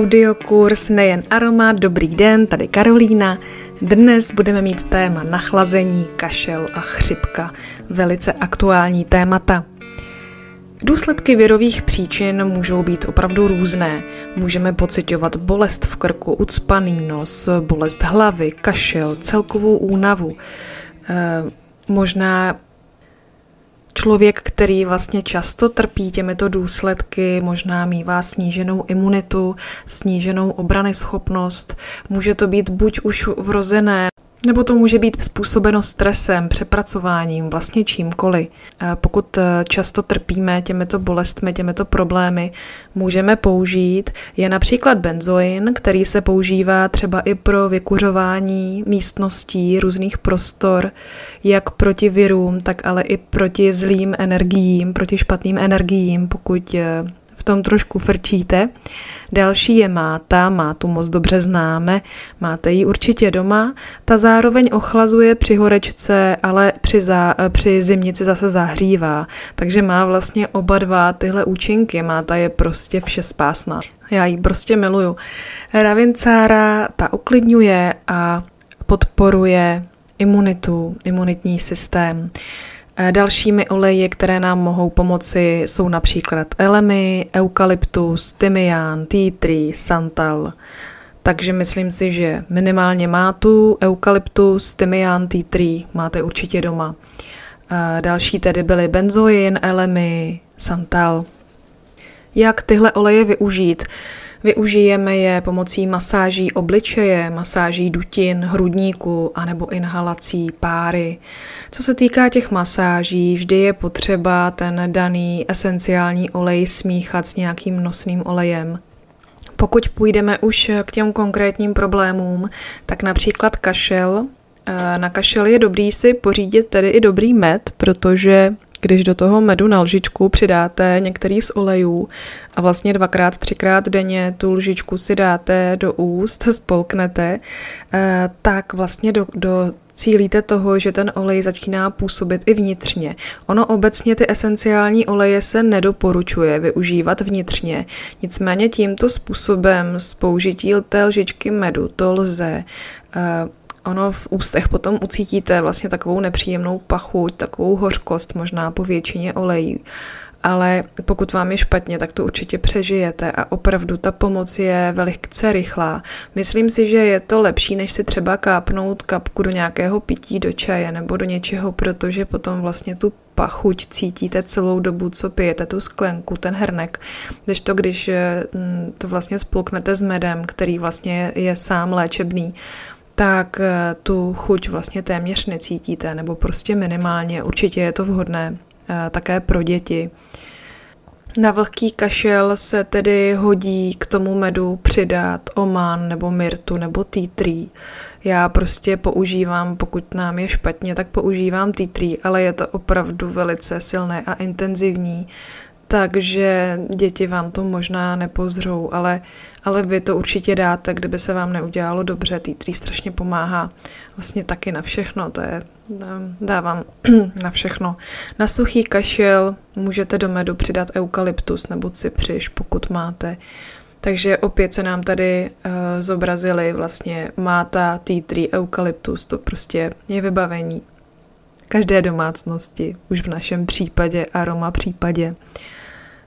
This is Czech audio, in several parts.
Audiokurs Nejen aroma, dobrý den, tady Karolína. Dnes budeme mít téma nachlazení, kašel a chřipka. Velice aktuální témata. Důsledky virových příčin můžou být opravdu různé. Můžeme pocitovat bolest v krku, ucpaný nos, bolest hlavy, kašel, celkovou únavu. E, možná Člověk, který vlastně často trpí těmito důsledky, možná mývá sníženou imunitu, sníženou obrany schopnost. Může to být buď už vrozené, nebo to může být způsobeno stresem, přepracováním, vlastně čímkoliv. Pokud eh, často trpíme těmito bolestmi, těmito problémy, můžeme použít je například benzoin, který se používá třeba i pro vykuřování místností, různých prostor, jak proti virům, tak ale i proti zlým energiím, proti špatným energiím, pokud eh, v tom trošku frčíte. Další je máta, mátu moc dobře známe, máte ji určitě doma. Ta zároveň ochlazuje při horečce, ale při, zá, při zimnici zase zahřívá. Takže má vlastně oba dva tyhle účinky. Máta je prostě vše spásná. Já ji prostě miluju. Ravincára ta uklidňuje a podporuje imunitu, imunitní systém. Eh, dalšími oleji, které nám mohou pomoci, jsou například elemy, eukalyptus, tymián, tea tree, santal. Takže myslím si, že minimálně mátu, eukalyptus, tymián, tea tree máte určitě doma. Eh, další tedy byly benzoin, elemy, santal. Jak tyhle oleje využít? Využijeme je pomocí masáží obličeje, masáží dutin, hrudníku anebo inhalací páry. Co se týká těch masáží, vždy je potřeba ten daný esenciální olej smíchat s nějakým nosným olejem. Pokud půjdeme už k těm konkrétním problémům, tak například kašel. Eh, na kašel je dobrý si pořídit tedy i dobrý med, protože když do toho medu na lžičku přidáte některý z olejů a vlastně dvakrát, třikrát denně tu lžičku si dáte do úst, spolknete, eh, tak vlastně do, do cílíte toho, že ten olej začíná působit i vnitřně. Ono obecně ty esenciální oleje se nedoporučuje využívat vnitřně, nicméně tímto způsobem s použití té lžičky medu to lze. Eh, ono v ústech potom ucítíte vlastně takovou nepříjemnou pachuť, takovou hořkost možná po většině olejů. Ale pokud vám je špatně, tak to určitě přežijete a opravdu ta pomoc je velice rychlá. Myslím si, že je to lepší, než si třeba kápnout kapku do nějakého pití, do čaje nebo do něčeho, protože potom vlastně tu pachuť cítíte celou dobu, co pijete tu sklenku, ten hrnek. Když to, když to vlastně spolknete s medem, který vlastně je sám léčebný, tak eh, tu chuť vlastně téměř necítíte, nebo prostě minimálně. Určitě je to vhodné eh, také pro děti. Na vlhký kašel se tedy hodí k tomu medu přidat oman nebo myrtu nebo tea tree. Já prostě používám, pokud nám je špatně, tak používám tea tree, ale je to opravdu velice silné a intenzivní takže děti vám to možná nepozřou, ale, ale vy to určitě dáte, kdyby se vám neudělalo dobře. Týtrý strašně pomáhá vlastně taky na všechno, to je, dávám na všechno. Na suchý kašel můžete do medu přidat eukalyptus nebo cypřiš, pokud máte. Takže opět se nám tady uh, zobrazili vlastně máta, tea eukalyptus, to prostě je vybavení každé domácnosti, už v našem případě, aroma případě.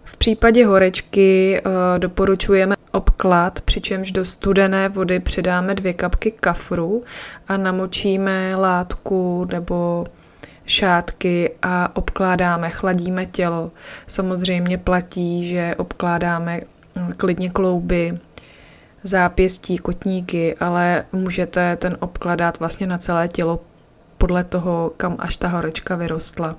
V případě horečky uh, doporučujeme obklad, přičemž do studené vody přidáme dvě kapky kafru a namočíme látku nebo šátky a obkládáme, chladíme tělo. Samozřejmě platí, že obkládáme hm, klidně klouby, zápěstí, kotníky, ale můžete ten obkladat vlastně na celé tělo podle toho, kam až ta horečka vyrostla.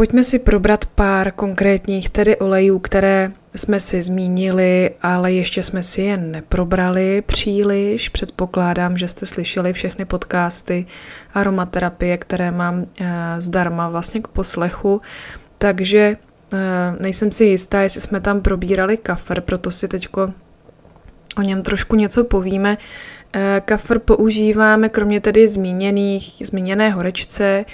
Pojďme si probrat pár konkrétních tedy olejů, které jsme si zmínili, ale ještě jsme si je neprobrali příliš. Předpokládám, že jste slyšeli všechny podcasty aromaterapie, které mám eh, zdarma vlastně k poslechu, takže eh, nejsem si jistá, jestli jsme tam probírali kafr, proto si teďko o něm trošku něco povíme. Eh, kafr používáme kromě tedy zmíněných, zmíněné horečce,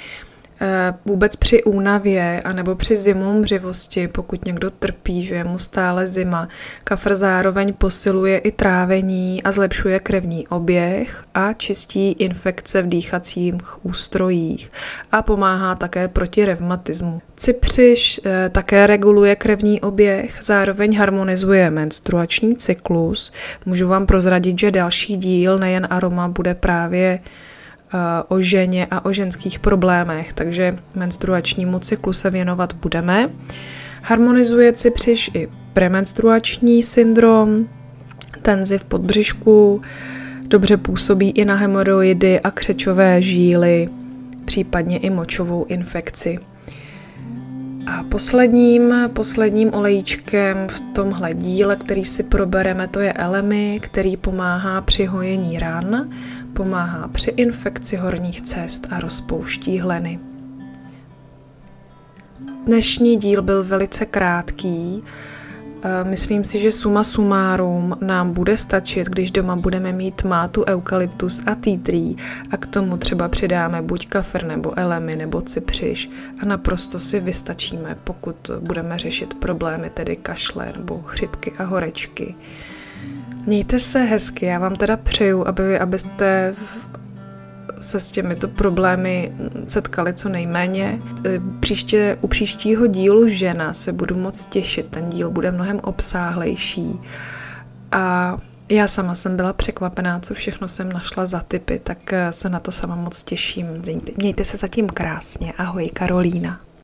vůbec při únavě anebo při zimomřivosti, pokud někdo trpí, že je mu stále zima, kafr zároveň posiluje i trávení a zlepšuje krevní oběh a čistí infekce v dýchacích ústrojích a pomáhá také proti revmatismu. Cypřiš eh, také reguluje krevní oběh, zároveň harmonizuje menstruační cyklus. Můžu vám prozradit, že další díl, nejen aroma, bude právě o ženě a o ženských problémech, takže menstruačnímu cyklu se věnovat budeme. Harmonizuje cypřiš i premenstruační syndrom, tenzi v podbřišku, dobře působí i na hemoroidy a křečové žíly, případně i močovou infekci. A posledním, posledním olejčkem v tomhle díle, který si probereme, to je Elemi, který pomáhá při hojení ran, pomáhá při infekci horních cest a rozpouští hleny. Dnešní díl byl velice krátký. Myslím si, že suma sumárum nám bude stačit, když doma budeme mít mátu eukalyptus a tea a k tomu třeba přidáme buď kafr nebo elemy nebo cypřiš a naprosto si vystačíme, pokud budeme řešit problémy, tedy kašle nebo chřipky a horečky. Mějte se hezky, já vám teda přeju, aby, abyste se s těmito problémy setkali co nejméně. E, příště, u příštího dílu žena se budu moc těšit, ten díl bude mnohem obsáhlejší. A já sama jsem byla překvapená, co všechno jsem našla za typy, tak se na to sama moc těším. Mějte se zatím krásně. Ahoj, Karolína.